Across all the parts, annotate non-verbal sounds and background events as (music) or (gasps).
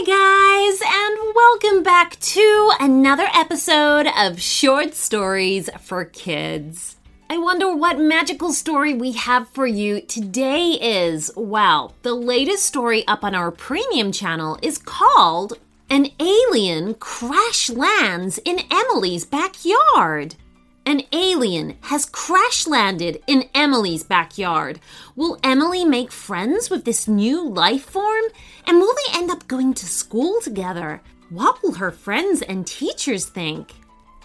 Hi, guys, and welcome back to another episode of Short Stories for Kids. I wonder what magical story we have for you today is. Well, the latest story up on our premium channel is called An Alien Crash Lands in Emily's Backyard. An alien has crash landed in Emily's backyard. Will Emily make friends with this new life form? And will they end up going to school together? What will her friends and teachers think?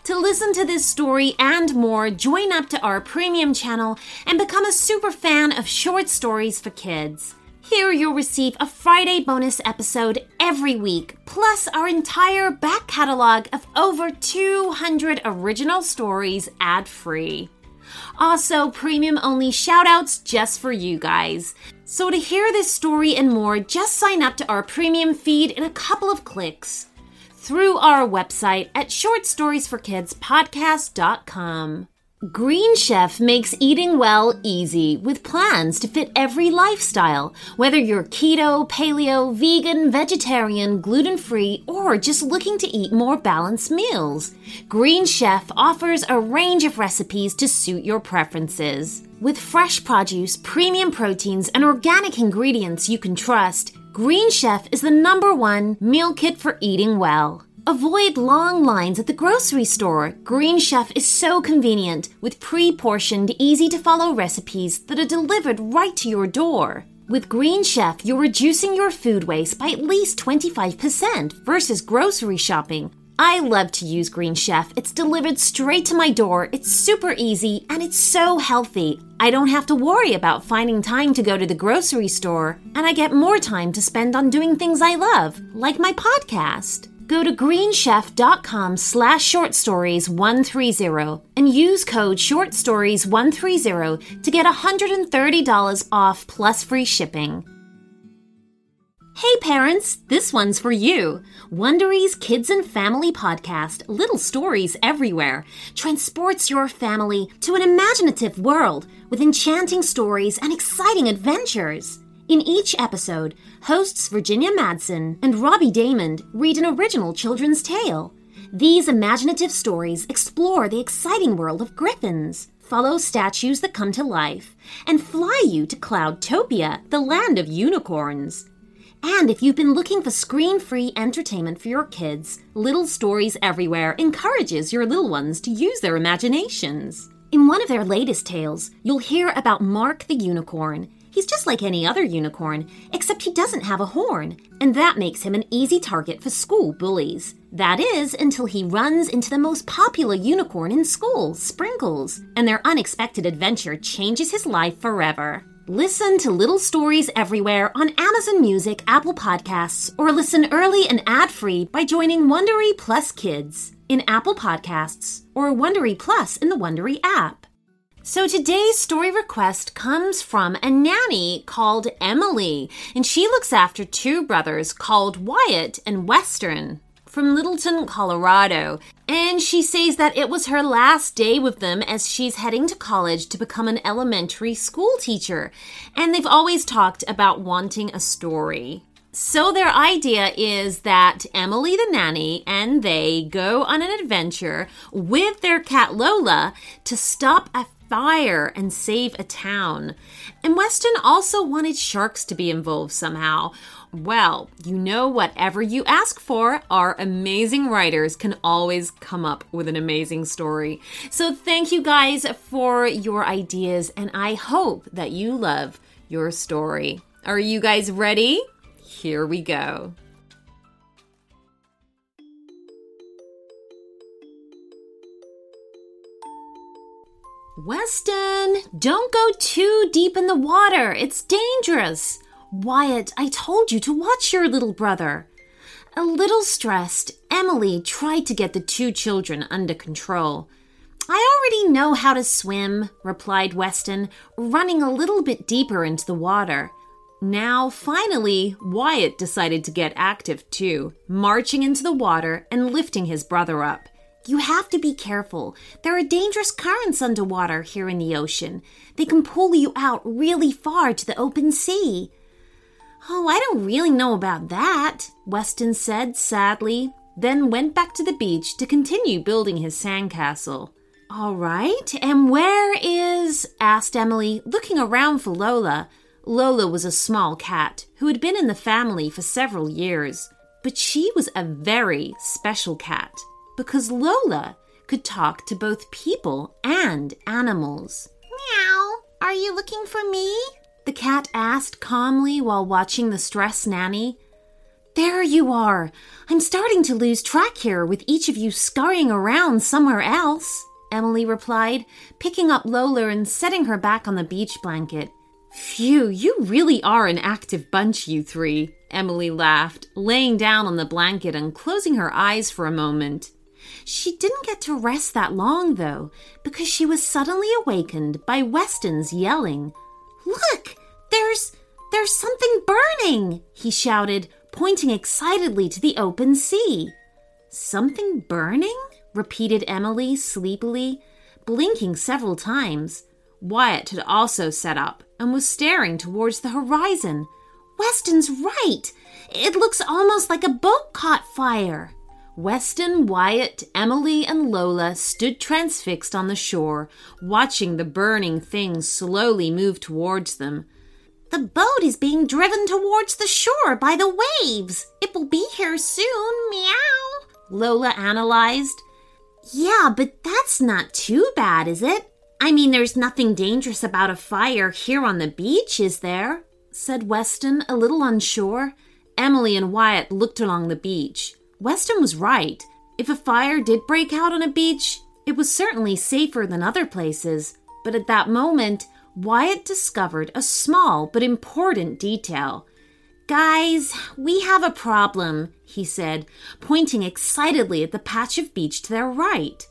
To listen to this story and more, join up to our premium channel and become a super fan of short stories for kids. Here you'll receive a Friday bonus episode every week, plus our entire back catalog of over 200 original stories ad free. Also, premium only shoutouts just for you guys. So, to hear this story and more, just sign up to our premium feed in a couple of clicks through our website at shortstoriesforkidspodcast.com. Green Chef makes eating well easy with plans to fit every lifestyle, whether you're keto, paleo, vegan, vegetarian, gluten free, or just looking to eat more balanced meals. Green Chef offers a range of recipes to suit your preferences. With fresh produce, premium proteins, and organic ingredients you can trust, Green Chef is the number one meal kit for eating well. Avoid long lines at the grocery store. Green Chef is so convenient with pre portioned, easy to follow recipes that are delivered right to your door. With Green Chef, you're reducing your food waste by at least 25% versus grocery shopping. I love to use Green Chef. It's delivered straight to my door, it's super easy, and it's so healthy. I don't have to worry about finding time to go to the grocery store, and I get more time to spend on doing things I love, like my podcast. Go to greenchef.com slash shortstories130 and use code shortstories130 to get $130 off plus free shipping. Hey parents, this one's for you. Wondery's Kids and Family podcast, Little Stories Everywhere, transports your family to an imaginative world with enchanting stories and exciting adventures. In each episode, hosts Virginia Madsen and Robbie Daymond read an original children's tale. These imaginative stories explore the exciting world of griffins, follow statues that come to life, and fly you to Cloudtopia, the land of unicorns. And if you've been looking for screen free entertainment for your kids, Little Stories Everywhere encourages your little ones to use their imaginations. In one of their latest tales, you'll hear about Mark the Unicorn. He's just like any other unicorn, except he doesn't have a horn, and that makes him an easy target for school bullies. That is, until he runs into the most popular unicorn in school, Sprinkles, and their unexpected adventure changes his life forever. Listen to Little Stories Everywhere on Amazon Music, Apple Podcasts, or listen early and ad free by joining Wondery Plus Kids in Apple Podcasts or Wondery Plus in the Wondery app. So today's story request comes from a nanny called Emily, and she looks after two brothers called Wyatt and Weston from Littleton, Colorado. And she says that it was her last day with them as she's heading to college to become an elementary school teacher. And they've always talked about wanting a story. So their idea is that Emily the nanny and they go on an adventure with their cat Lola to stop a and save a town. And Weston also wanted sharks to be involved somehow. Well, you know, whatever you ask for, our amazing writers can always come up with an amazing story. So, thank you guys for your ideas, and I hope that you love your story. Are you guys ready? Here we go. Weston, don't go too deep in the water. It's dangerous. Wyatt, I told you to watch your little brother. A little stressed, Emily tried to get the two children under control. I already know how to swim, replied Weston, running a little bit deeper into the water. Now, finally, Wyatt decided to get active too, marching into the water and lifting his brother up. You have to be careful. There are dangerous currents underwater here in the ocean. They can pull you out really far to the open sea. Oh, I don't really know about that, Weston said sadly, then went back to the beach to continue building his sandcastle. All right, and where is? asked Emily, looking around for Lola. Lola was a small cat who had been in the family for several years, but she was a very special cat because Lola could talk to both people and animals. Meow, are you looking for me? The cat asked calmly while watching the stressed nanny. There you are. I'm starting to lose track here with each of you scurrying around somewhere else, Emily replied, picking up Lola and setting her back on the beach blanket. Phew, you really are an active bunch, you three, Emily laughed, laying down on the blanket and closing her eyes for a moment. She didn't get to rest that long, though, because she was suddenly awakened by Weston's yelling. Look, there's there's something burning, he shouted, pointing excitedly to the open sea. Something burning? repeated Emily sleepily, blinking several times. Wyatt had also sat up and was staring towards the horizon. Weston's right. It looks almost like a boat caught fire. Weston, Wyatt, Emily, and Lola stood transfixed on the shore, watching the burning thing slowly move towards them. The boat is being driven towards the shore by the waves. It will be here soon, meow. Lola analyzed. Yeah, but that's not too bad, is it? I mean, there's nothing dangerous about a fire here on the beach, is there? said Weston, a little unsure. Emily and Wyatt looked along the beach. Weston was right. If a fire did break out on a beach, it was certainly safer than other places. But at that moment, Wyatt discovered a small but important detail. Guys, we have a problem, he said, pointing excitedly at the patch of beach to their right.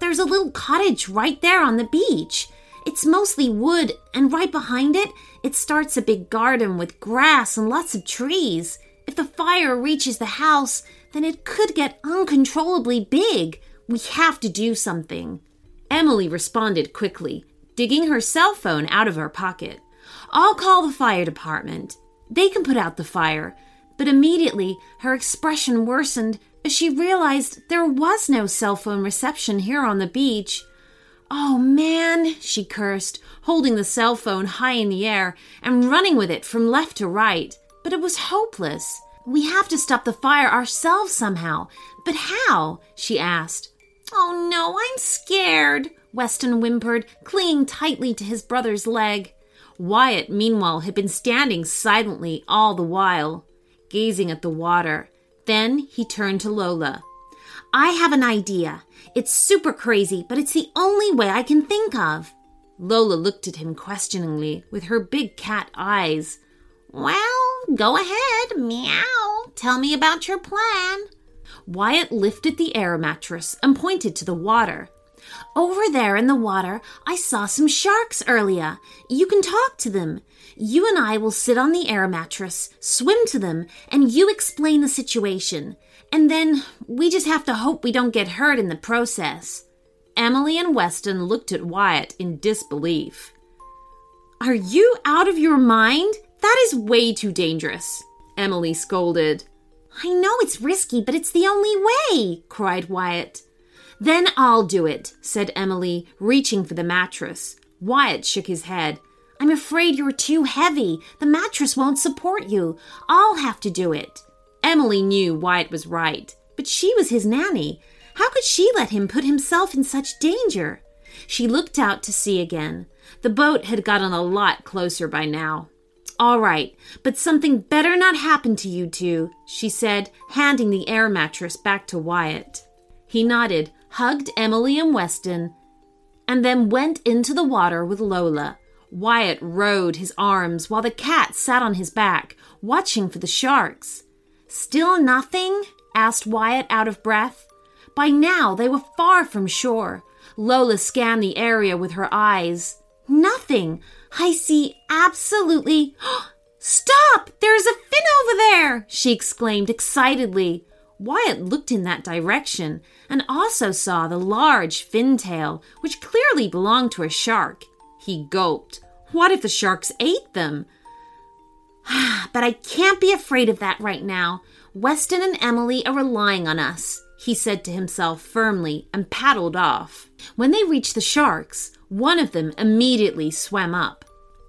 There's a little cottage right there on the beach. It's mostly wood, and right behind it, it starts a big garden with grass and lots of trees. If the fire reaches the house, then it could get uncontrollably big. We have to do something. Emily responded quickly, digging her cell phone out of her pocket. I'll call the fire department. They can put out the fire. But immediately her expression worsened as she realized there was no cell phone reception here on the beach. Oh man, she cursed, holding the cell phone high in the air and running with it from left to right. But it was hopeless. We have to stop the fire ourselves somehow. But how? she asked. Oh no, I'm scared, Weston whimpered, clinging tightly to his brother's leg. Wyatt, meanwhile, had been standing silently all the while, gazing at the water. Then he turned to Lola. I have an idea. It's super crazy, but it's the only way I can think of. Lola looked at him questioningly with her big cat eyes. Well, go ahead, meow. Tell me about your plan. Wyatt lifted the air mattress and pointed to the water. Over there in the water, I saw some sharks earlier. You can talk to them. You and I will sit on the air mattress, swim to them, and you explain the situation. And then we just have to hope we don't get hurt in the process. Emily and Weston looked at Wyatt in disbelief. Are you out of your mind? That is way too dangerous, Emily scolded. I know it's risky, but it's the only way, cried Wyatt. Then I'll do it, said Emily, reaching for the mattress. Wyatt shook his head. I'm afraid you're too heavy. The mattress won't support you. I'll have to do it. Emily knew Wyatt was right, but she was his nanny. How could she let him put himself in such danger? She looked out to sea again. The boat had gotten a lot closer by now. All right, but something better not happen to you two, she said, handing the air mattress back to Wyatt. He nodded, hugged Emily and Weston, and then went into the water with Lola. Wyatt rowed his arms while the cat sat on his back, watching for the sharks. Still nothing? asked Wyatt out of breath. By now they were far from shore. Lola scanned the area with her eyes. Nothing. I see absolutely. (gasps) Stop! There's a fin over there! she exclaimed excitedly. Wyatt looked in that direction and also saw the large fin tail, which clearly belonged to a shark. He gulped. What if the sharks ate them? (sighs) but I can't be afraid of that right now. Weston and Emily are relying on us, he said to himself firmly and paddled off. When they reached the sharks, one of them immediately swam up.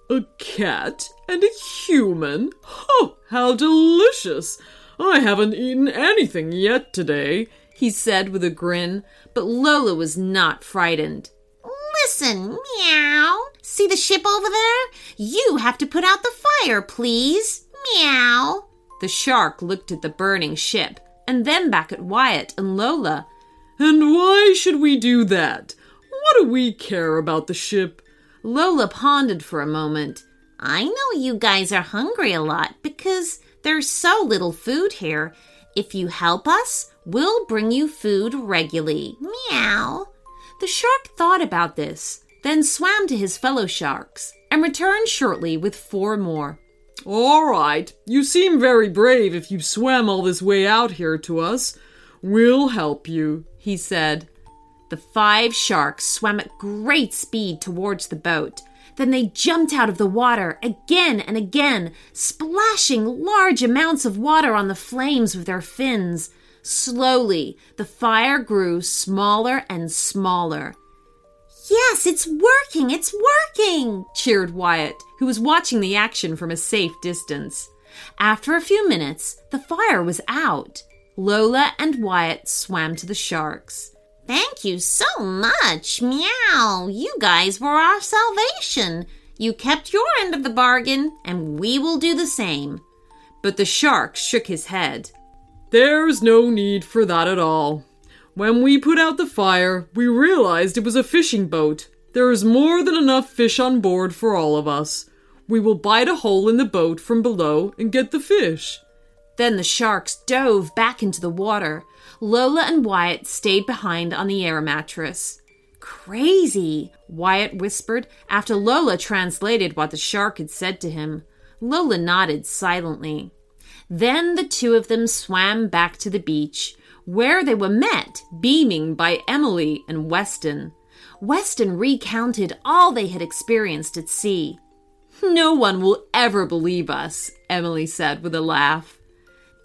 A cat and a human? Oh, how delicious! I haven't eaten anything yet today, he said with a grin, but Lola was not frightened. Listen, meow. See the ship over there? You have to put out the fire, please. Meow. The shark looked at the burning ship and then back at Wyatt and Lola. And why should we do that? What do we care about the ship? Lola pondered for a moment. I know you guys are hungry a lot because there's so little food here. If you help us, we'll bring you food regularly. Meow. The shark thought about this, then swam to his fellow sharks and returned shortly with four more. All right, you seem very brave if you swam all this way out here to us. We'll help you, he said. The five sharks swam at great speed towards the boat. Then they jumped out of the water again and again, splashing large amounts of water on the flames with their fins. Slowly, the fire grew smaller and smaller. Yes, it's working! It's working! cheered Wyatt, who was watching the action from a safe distance. After a few minutes, the fire was out. Lola and Wyatt swam to the sharks. Thank you so much. Meow. You guys were our salvation. You kept your end of the bargain, and we will do the same. But the shark shook his head. There's no need for that at all. When we put out the fire, we realized it was a fishing boat. There is more than enough fish on board for all of us. We will bite a hole in the boat from below and get the fish. Then the sharks dove back into the water. Lola and Wyatt stayed behind on the air mattress. Crazy, Wyatt whispered after Lola translated what the shark had said to him. Lola nodded silently. Then the two of them swam back to the beach, where they were met, beaming by Emily and Weston. Weston recounted all they had experienced at sea. No one will ever believe us, Emily said with a laugh.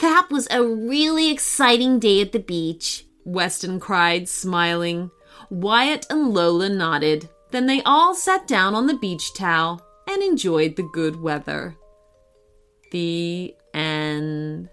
That was a really exciting day at the beach, Weston cried, smiling. Wyatt and Lola nodded. Then they all sat down on the beach towel and enjoyed the good weather. The end.